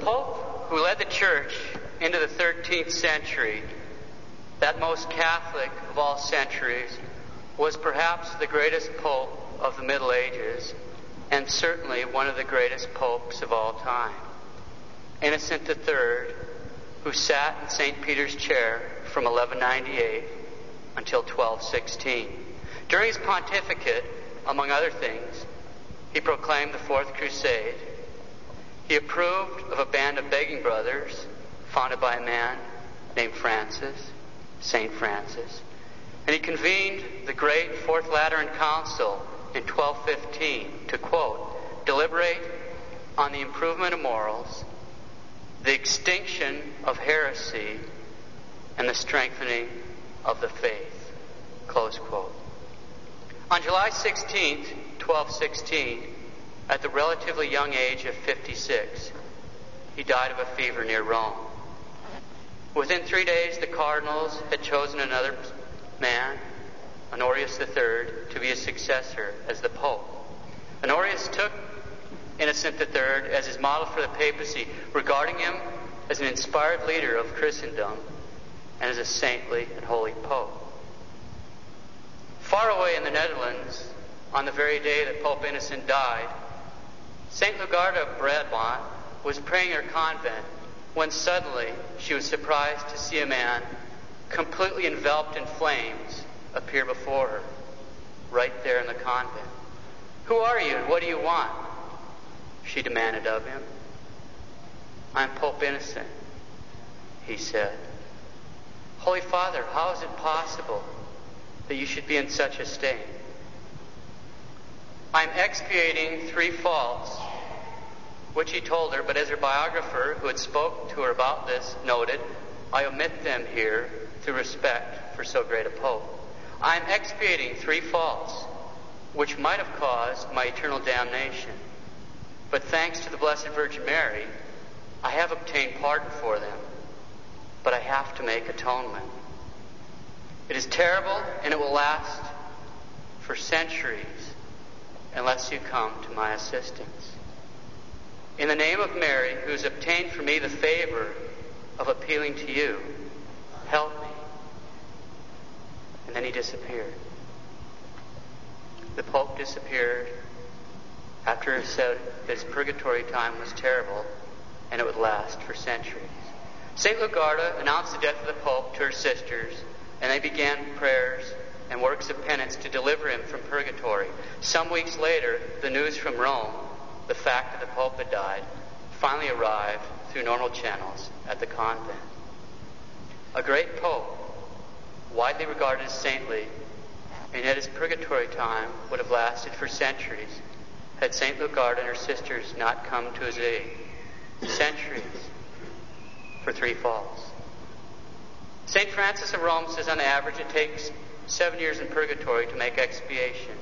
Pope who led the Church into the 13th century, that most Catholic of all centuries, was perhaps the greatest Pope of the Middle Ages, and certainly one of the greatest popes of all time. Innocent III, who sat in St. Peter's chair from 1198 until 1216. During his pontificate, among other things, he proclaimed the Fourth Crusade. He approved of a band of begging brothers founded by a man named Francis, St. Francis. And he convened the great Fourth Lateran Council in 1215 to quote, deliberate on the improvement of morals, the extinction of heresy, and the strengthening of the faith. Close quote. On July 16, 1216, at the relatively young age of 56, he died of a fever near Rome. Within three days, the cardinals had chosen another man, Honorius III, to be his successor as the Pope. Honorius took Innocent III as his model for the papacy, regarding him as an inspired leader of Christendom and as a saintly and holy Pope. Far away in the Netherlands, on the very day that Pope Innocent died, St. Luitgarda of Brabant was praying her convent when suddenly she was surprised to see a man completely enveloped in flames appear before her, right there in the convent. Who are you and what do you want? She demanded of him. I'm Pope Innocent, he said. Holy Father, how is it possible that you should be in such a state? I'm expiating three faults, which he told her, but as her biographer, who had spoke to her about this, noted, I omit them here through respect for so great a pope. I'm expiating three faults, which might have caused my eternal damnation. But thanks to the Blessed Virgin Mary, I have obtained pardon for them. But I have to make atonement. It is terrible and it will last for centuries unless you come to my assistance. In the name of Mary, who has obtained for me the favor of appealing to you, help me. And then he disappeared. The Pope disappeared after he said his purgatory time was terrible and it would last for centuries. St. Luitgarda announced the death of the Pope to her sisters, and they began prayers and works of penance to deliver him from purgatory. Some weeks later, the news from Rome, the fact that the Pope had died, finally arrived through normal channels at the convent. A great Pope, widely regarded as saintly, and yet his purgatory time would have lasted for centuries had St. Luitgarda and her sisters not come to his aid. Centuries for three falls. St. Frances of Rome says on average it takes seven years in purgatory to make expiation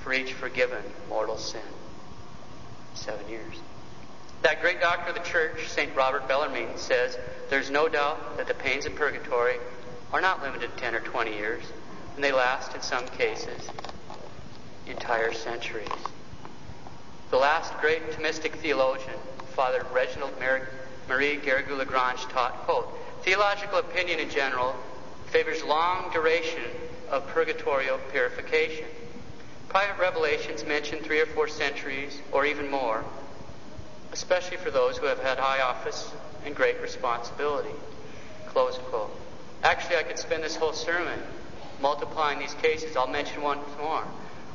for each forgiven mortal sin. Seven years. That great doctor of the church, St. Robert Bellarmine, says there's no doubt that the pains of purgatory are not limited to 10 or 20 years, and they last, in some cases, entire centuries. The last great Thomistic theologian, Father Reginald Marie Garrigou-Lagrange, taught, quote, Theological opinion in general favors long duration of purgatorial purification. Private revelations mention three or four centuries or even more, especially for those who have had high office and great responsibility. Close quote. Actually, I could spend this whole sermon multiplying these cases. I'll mention one more.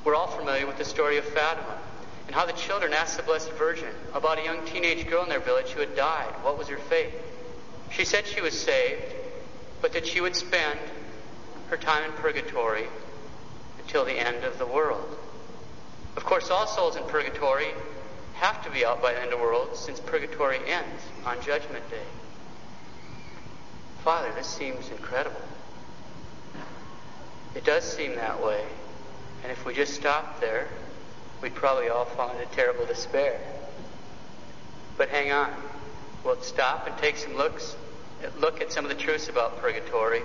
We're all familiar with the story of Fatima and how the children asked the Blessed Virgin about a young teenage girl in their village who had died. What was her fate? She said she was saved, but that she would spend her time in purgatory until the end of the world. Of course, all souls in purgatory have to be out by the end of the world since purgatory ends on Judgment Day. Father, this seems incredible. It does seem that way. And if we just stopped there, we'd probably all fall into terrible despair. But hang on. We'll stop and take some looks look at some of the truths about purgatory,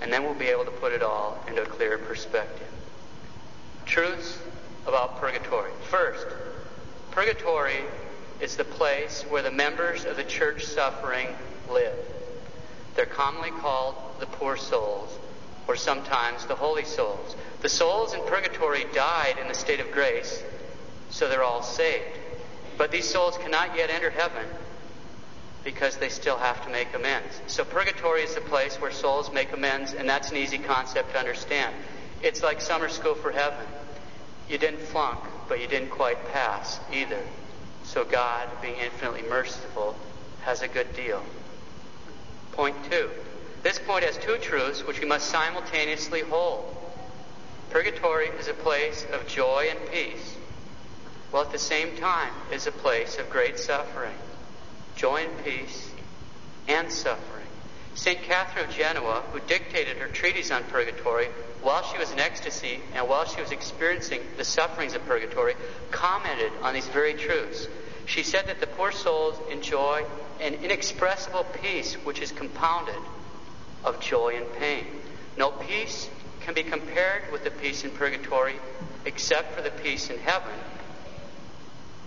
and then we'll be able to put it all into a clearer perspective. Truths about purgatory. First, purgatory is the place where the members of the church suffering live. They're commonly called the poor souls, or sometimes the holy souls. The souls in purgatory died in the state of grace, so they're all saved. But these souls cannot yet enter heaven because they still have to make amends. So purgatory is the place where souls make amends, and that's an easy concept to understand. It's like summer school for heaven. You didn't flunk, but you didn't quite pass either. So God, being infinitely merciful, has a good deal. Point two. This point has two truths which we must simultaneously hold. Purgatory is a place of joy and peace, while at the same time is a place of great suffering. Joy and peace and suffering. St. Catherine of Genoa, who dictated her treatise on purgatory while she was in ecstasy and while she was experiencing the sufferings of purgatory, commented on these very truths. She said that the poor souls enjoy an inexpressible peace which is compounded of joy and pain. No peace can be compared with the peace in purgatory except for the peace in heaven.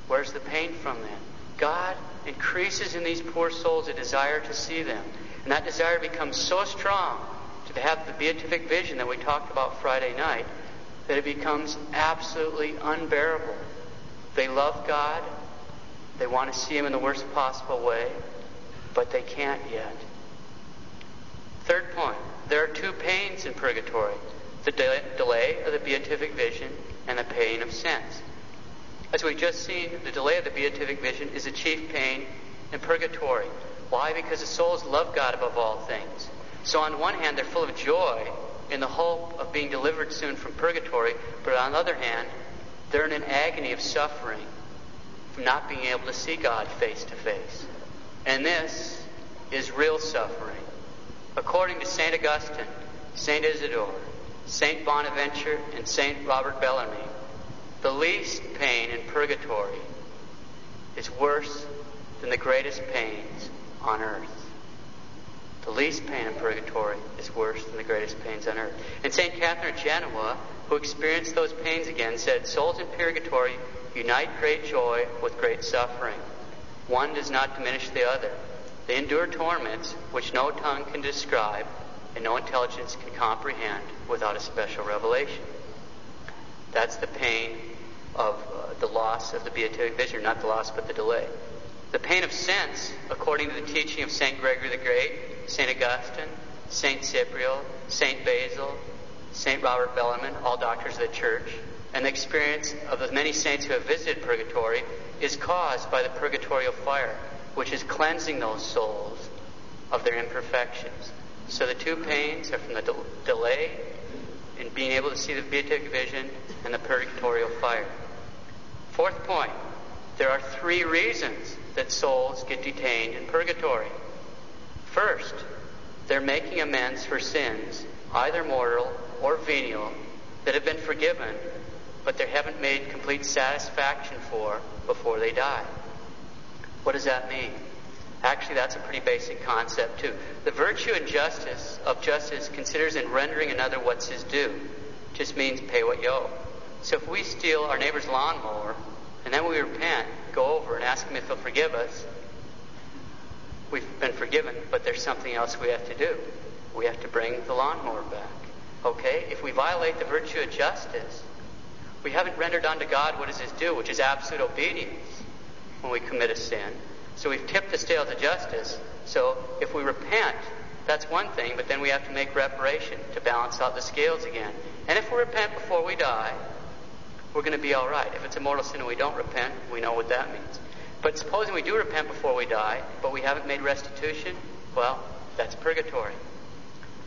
Where's the pain from then? God increases in these poor souls a desire to see them. And that desire becomes so strong to have the beatific vision that we talked about Friday night that it becomes absolutely unbearable. They love God. They want to see Him in the worst possible way, but they can't yet. Third point there are two pains in purgatory the de- delay of the beatific vision and the pain of sense. As we've just seen, the delay of the beatific vision is the chief pain in purgatory. Why? Because the souls love God above all things. So, on one hand, they're full of joy in the hope of being delivered soon from purgatory, but on the other hand, they're in an agony of suffering from not being able to see God face to face. And this is real suffering. According to St. Augustine, St. Isidore, St. Bonaventure, and St. Robert Bellarmine, the least pain in purgatory is worse than the greatest pains on earth. The least pain in purgatory is worse than the greatest pains on earth. And St. Catherine of Genoa, who experienced those pains again, said, Souls in purgatory unite great joy with great suffering. One does not diminish the other. They endure torments which no tongue can describe and no intelligence can comprehend without a special revelation. That's the pain of uh, the loss of the beatific vision, not the loss, but the delay. The pain of sense, according to the teaching of St. Gregory the Great, St. Augustine, St. Cyprian, St. Basil, St. Robert Bellarmine, all doctors of the church, and the experience of the many saints who have visited purgatory is caused by the purgatorial fire, which is cleansing those souls of their imperfections. So the two pains are from the de- delay in being able to see the beatific vision and the purgatorial fire. Fourth point, there are three reasons that souls get detained in purgatory. First, they're making amends for sins, either mortal or venial, that have been forgiven, but they haven't made complete satisfaction for before they die. What does that mean? Actually, that's a pretty basic concept, too. The virtue and justice of justice considers in rendering another what's his due. Just means pay what you owe. So if we steal our neighbor's lawnmower and then we repent, go over and ask him if he'll forgive us, we've been forgiven, but there's something else we have to do. We have to bring the lawnmower back. Okay? If we violate the virtue of justice, we haven't rendered unto God what is his due, which is absolute obedience when we commit a sin. So we've tipped the scales of justice. So if we repent, that's one thing, but then we have to make reparation to balance out the scales again. And if we repent before we die, we're going to be all right. If it's a mortal sin and we don't repent, we know what that means. But supposing we do repent before we die, but we haven't made restitution, well, that's purgatory.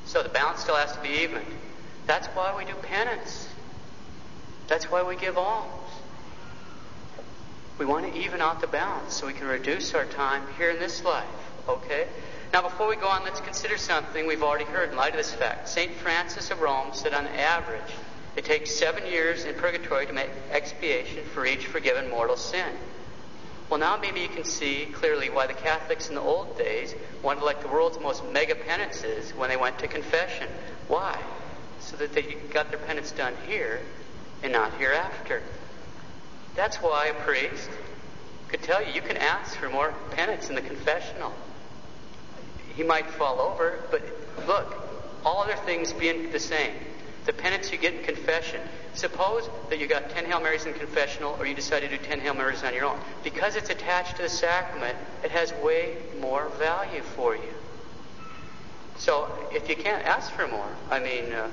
So the balance still has to be evened. That's why we do penance. That's why we give alms. We want to even out the balance so we can reduce our time here in this life. Okay? Now, before we go on, let's consider something we've already heard in light of this fact. St. Frances of Rome said on average, it takes seven years in purgatory to make expiation for each forgiven mortal sin. Well, now maybe you can see clearly why the Catholics in the old days wanted like the world's most mega penances when they went to confession. Why? So that they got their penance done here and not hereafter. That's why a priest could tell you, you can ask for more penance in the confessional. He might fall over, but look, all other things being the same. The penance you get in confession. Suppose that you got 10 Hail Marys in confessional or you decide to do 10 Hail Marys on your own. Because it's attached to the sacrament, it has way more value for you. So if you can't ask for more, I mean, uh,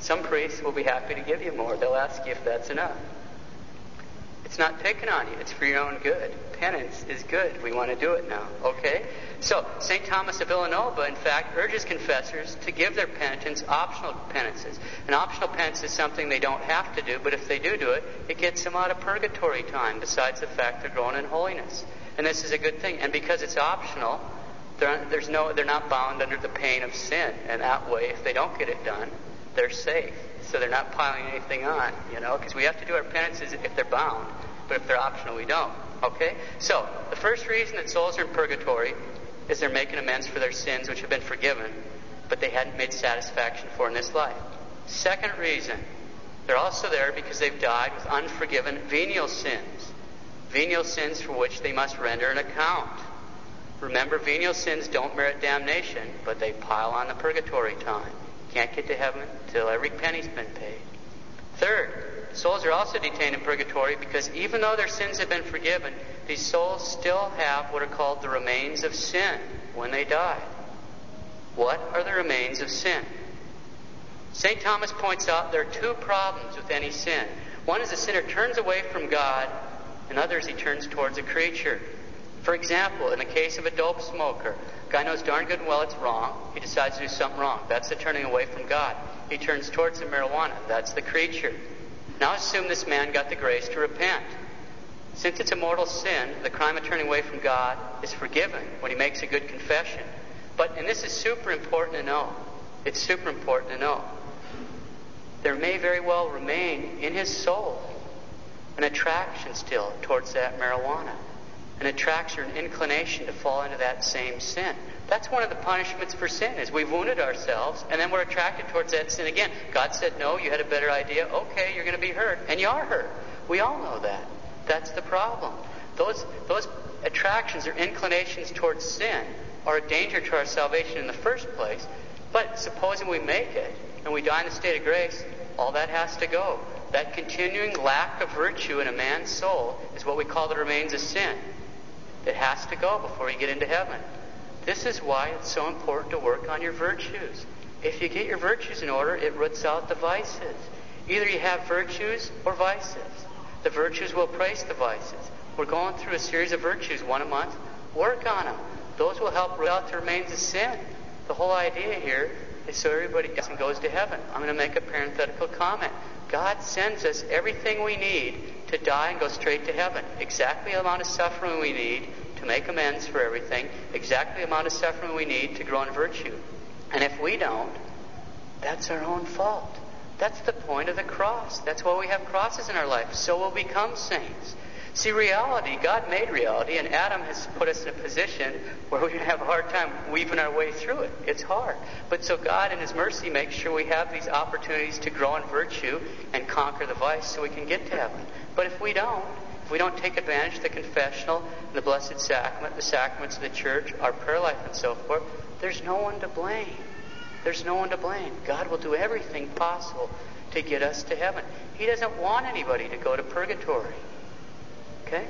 some priests will be happy to give you more. They'll ask you if that's enough. It's not picking on you. It's for your own good. Penance is good. We want to do it now. Okay? So, St. Thomas of Villanova, in fact, urges confessors to give their penitents optional penances. An optional penance is something they don't have to do, but if they do do it, it gets them out of purgatory time, besides the fact they're growing in holiness. And this is a good thing. And because it's optional, they're, there's no, they're not bound under the pain of sin. And that way, if they don't get it done, they're safe. So they're not piling anything on, you know, because we have to do our penances if they're bound, but if they're optional, we don't. Okay? So, the first reason that souls are in purgatory is they're making amends for their sins which have been forgiven, but they hadn't made satisfaction for in this life. Second reason, they're also there because they've died with unforgiven venial sins. Venial sins for which they must render an account. Remember, venial sins don't merit damnation, but they pile on the purgatory time. Can't get to heaven till every penny's been paid. Third, souls are also detained in purgatory because even though their sins have been forgiven, these souls still have what are called the remains of sin when they die. What are the remains of sin? St. Thomas points out there are two problems with any sin. One is the sinner turns away from God, and others he turns towards a creature. For example, in the case of a dope smoker, Guy knows darn good and well it's wrong. He decides to do something wrong. That's the turning away from God. He turns towards the marijuana. That's the creature. Now assume this man got the grace to repent. Since it's a mortal sin, the crime of turning away from God is forgiven when he makes a good confession. But, and this is super important to know, it's super important to know, there may very well remain in his soul an attraction still towards that marijuana an attraction, an inclination to fall into that same sin. That's one of the punishments for sin is we've wounded ourselves and then we're attracted towards that sin again. God said, no, you had a better idea. Okay, you're going to be hurt. And you are hurt. We all know that. That's the problem. Those, those attractions or inclinations towards sin are a danger to our salvation in the first place. But supposing we make it and we die in the state of grace, all that has to go. That continuing lack of virtue in a man's soul is what we call the remains of sin. It has to go before you get into heaven. This is why it's so important to work on your virtues. If you get your virtues in order, it roots out the vices. Either you have virtues or vices. The virtues will praise the vices. We're going through a series of virtues, one a month. Work on them. Those will help root out the remains of sin. The whole idea here is so everybody dies and goes to heaven. I'm going to make a parenthetical comment. God sends us everything we need to die and go straight to heaven. Exactly the amount of suffering we need to make amends for everything, exactly the amount of suffering we need to grow in virtue. And if we don't, that's our own fault. That's the point of the cross. That's why we have crosses in our life. So we'll become saints. See, reality, God made reality, and Adam has put us in a position where we have a hard time weaving our way through it. It's hard. But so God, in His mercy, makes sure we have these opportunities to grow in virtue and conquer the vice so we can get to heaven. But if we don't, if we don't take advantage of the confessional, and the blessed sacrament, the sacraments of the church, our prayer life, and so forth, there's no one to blame. There's no one to blame. God will do everything possible to get us to heaven. He doesn't want anybody to go to purgatory. Okay?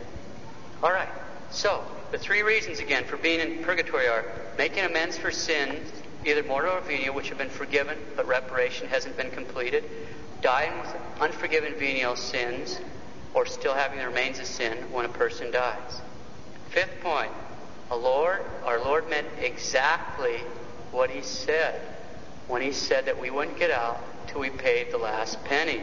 All right. So, the three reasons again for being in purgatory are making amends for sins, either mortal or venial, which have been forgiven, but reparation hasn't been completed, dying with unforgiven venial sins, or still having the remains of sin when a person dies. Fifth point, a Lord, our Lord meant exactly what he said when he said that we wouldn't get out till we paid the last penny.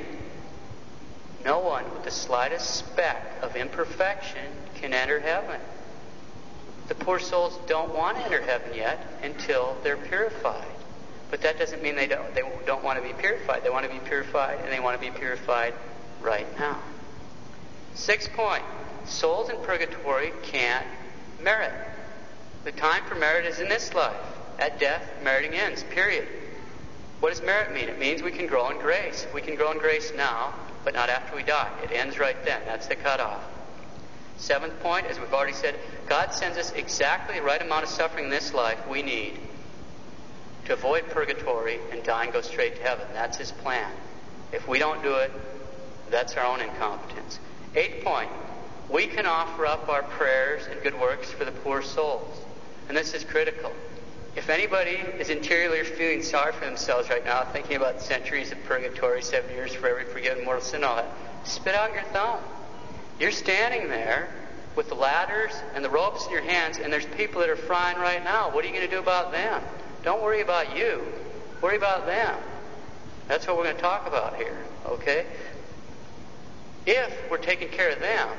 No one with the slightest speck of imperfection can enter heaven. The poor souls don't want to enter heaven yet until they're purified. But that doesn't mean they don't, they don't want to be purified. They want to be purified, and they want to be purified right now. Sixth point souls in purgatory can't merit. The time for merit is in this life. At death, meriting ends, period. What does merit mean? It means we can grow in grace. We can grow in grace now, but not after we die. It ends right then. That's the cutoff. Seventh point, as we've already said, God sends us exactly the right amount of suffering in this life we need to avoid purgatory and die and go straight to heaven. That's His plan. If we don't do it, that's our own incompetence. Eighth point, we can offer up our prayers and good works for the poor souls. And this is critical. If anybody is interiorly feeling sorry for themselves right now, thinking about centuries of purgatory, seven years for every forgiven mortal sin, all that, spit out your thumb. You're standing there with the ladders and the ropes in your hands, and there's people that are frying right now. What are you going to do about them? Don't worry about you. Worry about them. That's what we're going to talk about here, okay? If we're taking care of them,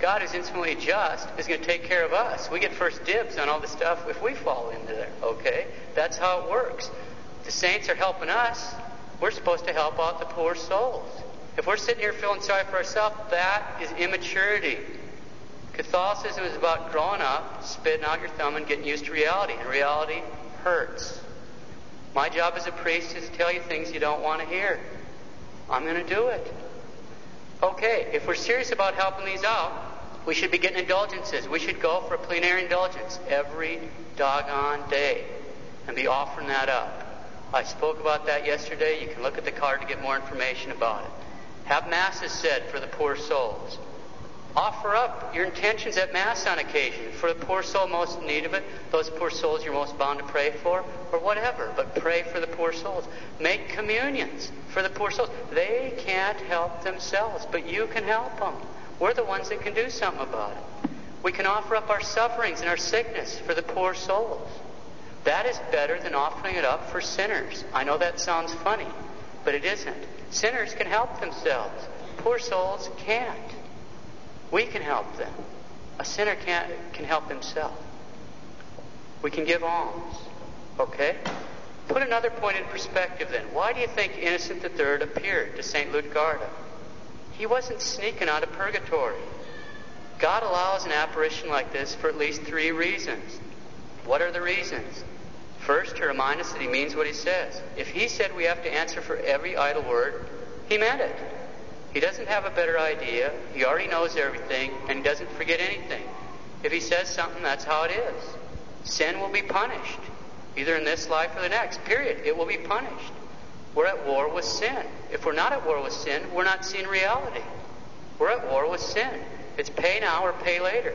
God is infinitely just, is going to take care of us. We get first dibs on all the stuff if we fall into there, okay? That's how it works. The saints are helping us. We're supposed to help out the poor souls. If we're sitting here feeling sorry for ourselves, that is immaturity. Catholicism is about growing up, spitting out your thumb, and getting used to reality. And reality hurts. My job as a priest is to tell you things you don't want to hear. I'm going to do it. Okay, if we're serious about helping these out, we should be getting indulgences. We should go for a plenary indulgence every doggone day and be offering that up. I spoke about that yesterday. You can look at the card to get more information about it. Have masses said for the poor souls. Offer up your intentions at Mass on occasion for the poor soul most in need of it, those poor souls you're most bound to pray for, or whatever, but pray for the poor souls. Make communions for the poor souls. They can't help themselves, but you can help them. We're the ones that can do something about it. We can offer up our sufferings and our sickness for the poor souls. That is better than offering it up for sinners. I know that sounds funny, but it isn't. Sinners can help themselves. Poor souls can't. We can help them. A sinner can't, can help himself. We can give alms. Okay? Put another point in perspective then. Why do you think Innocent III appeared to St. Luitgarda? He wasn't sneaking out of purgatory. God allows an apparition like this for at least three reasons. What are the reasons? First, to remind us that he means what he says. If he said we have to answer for every idle word, he meant it. He doesn't have a better idea. He already knows everything and doesn't forget anything. If he says something, that's how it is. Sin will be punished, either in this life or the next. Period. It will be punished. We're at war with sin. If we're not at war with sin, we're not seeing reality. We're at war with sin. It's pay now or pay later.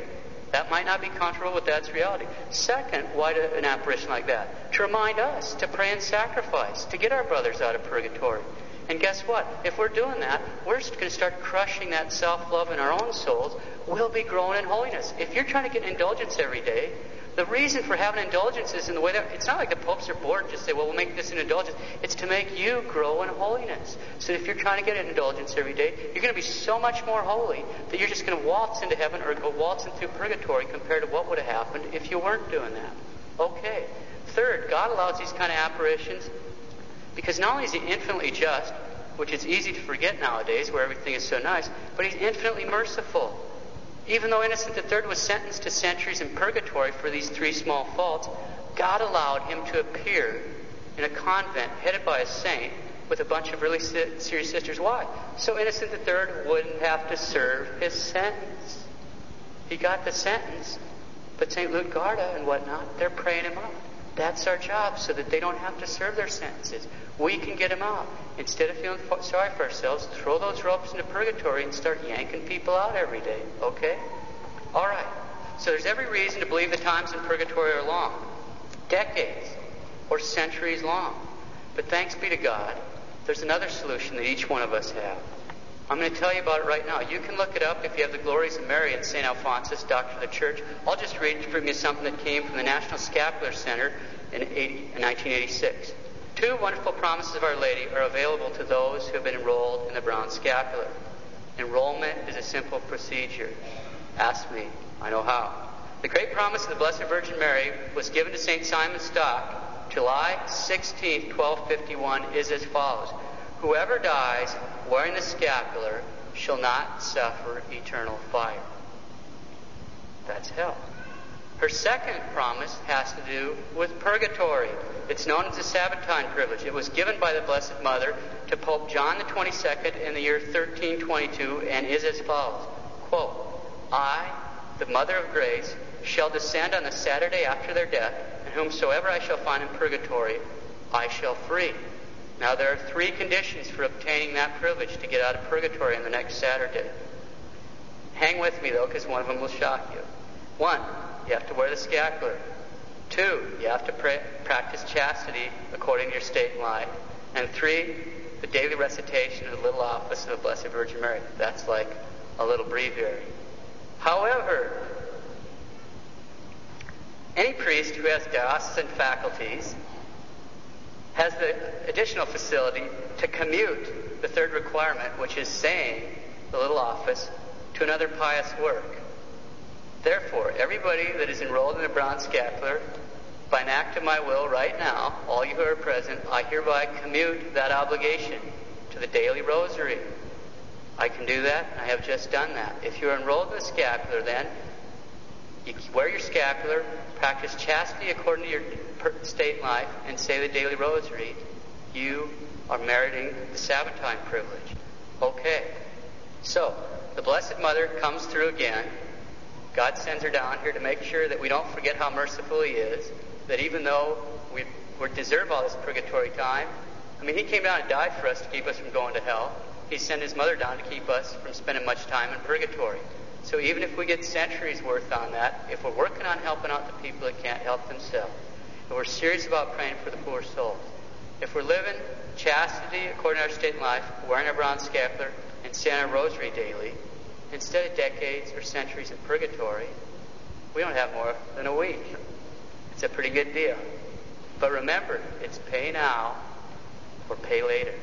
That might not be comfortable, but that's reality. Second, why an apparition like that? To remind us to pray and sacrifice, to get our brothers out of purgatory. And guess what? If we're doing that, we're going to start crushing that self love in our own souls. We'll be growing in holiness. If you're trying to get indulgence every day, the reason for having indulgences in the way that it's not like the popes are bored and just say, well, we'll make this an indulgence. It's to make you grow in holiness. So if you're trying to get an indulgence every day, you're going to be so much more holy that you're just going to waltz into heaven or go waltzing through purgatory compared to what would have happened if you weren't doing that. Okay. Third, God allows these kind of apparitions because not only is He infinitely just, which it's easy to forget nowadays where everything is so nice, but He's infinitely merciful. Even though Innocent III was sentenced to centuries in purgatory for these three small faults, God allowed him to appear in a convent headed by a saint with a bunch of really serious sisters. Why? So Innocent III wouldn't have to serve his sentence. He got the sentence, but St. Luitgarda and whatnot, they're praying him out. That's our job so that they don't have to serve their sentences. We can get them out. Instead of feeling sorry for ourselves, throw those ropes into purgatory and start yanking people out every day. Okay? All right. So there's every reason to believe the times in purgatory are long decades or centuries long. But thanks be to God, there's another solution that each one of us have. I'm going to tell you about it right now. You can look it up if you have the Glories of Mary and St. Alphonsus, Doctor of the Church. I'll just read from you something that came from the National Scapular Center in, 80, in 1986. Two wonderful promises of Our Lady are available to those who have been enrolled in the Brown Scapular. Enrollment is a simple procedure. Ask me, I know how. The great promise of the Blessed Virgin Mary was given to St. Simon Stock July 16, 1251, is as follows Whoever dies wearing the scapular shall not suffer eternal fire. That's hell. Her second promise has to do with purgatory. It's known as the Sabbatine privilege. It was given by the Blessed Mother to Pope John 22nd in the year 1322 and is as follows. Quote, I, the Mother of Grace, shall descend on the Saturday after their death, and whomsoever I shall find in purgatory, I shall free. Now, there are three conditions for obtaining that privilege to get out of purgatory on the next Saturday. Hang with me, though, because one of them will shock you. One, you have to wear the scapular. Two, you have to pray, practice chastity according to your state and life. And three, the daily recitation of the little office of the Blessed Virgin Mary. That's like a little breviary. However, any priest who has diocesan faculties has the additional facility to commute the third requirement, which is saying the little office, to another pious work. Therefore, everybody that is enrolled in the brown scapular, by an act of my will right now, all you who are present, I hereby commute that obligation to the daily rosary. I can do that. and I have just done that. If you're enrolled in the scapular, then you wear your scapular, practice chastity according to your state in life, and say the daily rosary. You are meriting the Sabbatine privilege. Okay. So, the Blessed Mother comes through again God sends her down here to make sure that we don't forget how merciful He is, that even though we, we deserve all this purgatory time, I mean, He came down and died for us to keep us from going to hell. He sent His mother down to keep us from spending much time in purgatory. So even if we get centuries worth on that, if we're working on helping out the people that can't help themselves, if we're serious about praying for the poor souls, if we're living chastity according to our state in life, wearing our brown scapular, and saying our rosary daily, instead of decades or centuries in purgatory, we don't have more than a week. It's a pretty good deal. But remember, it's pay now or pay later.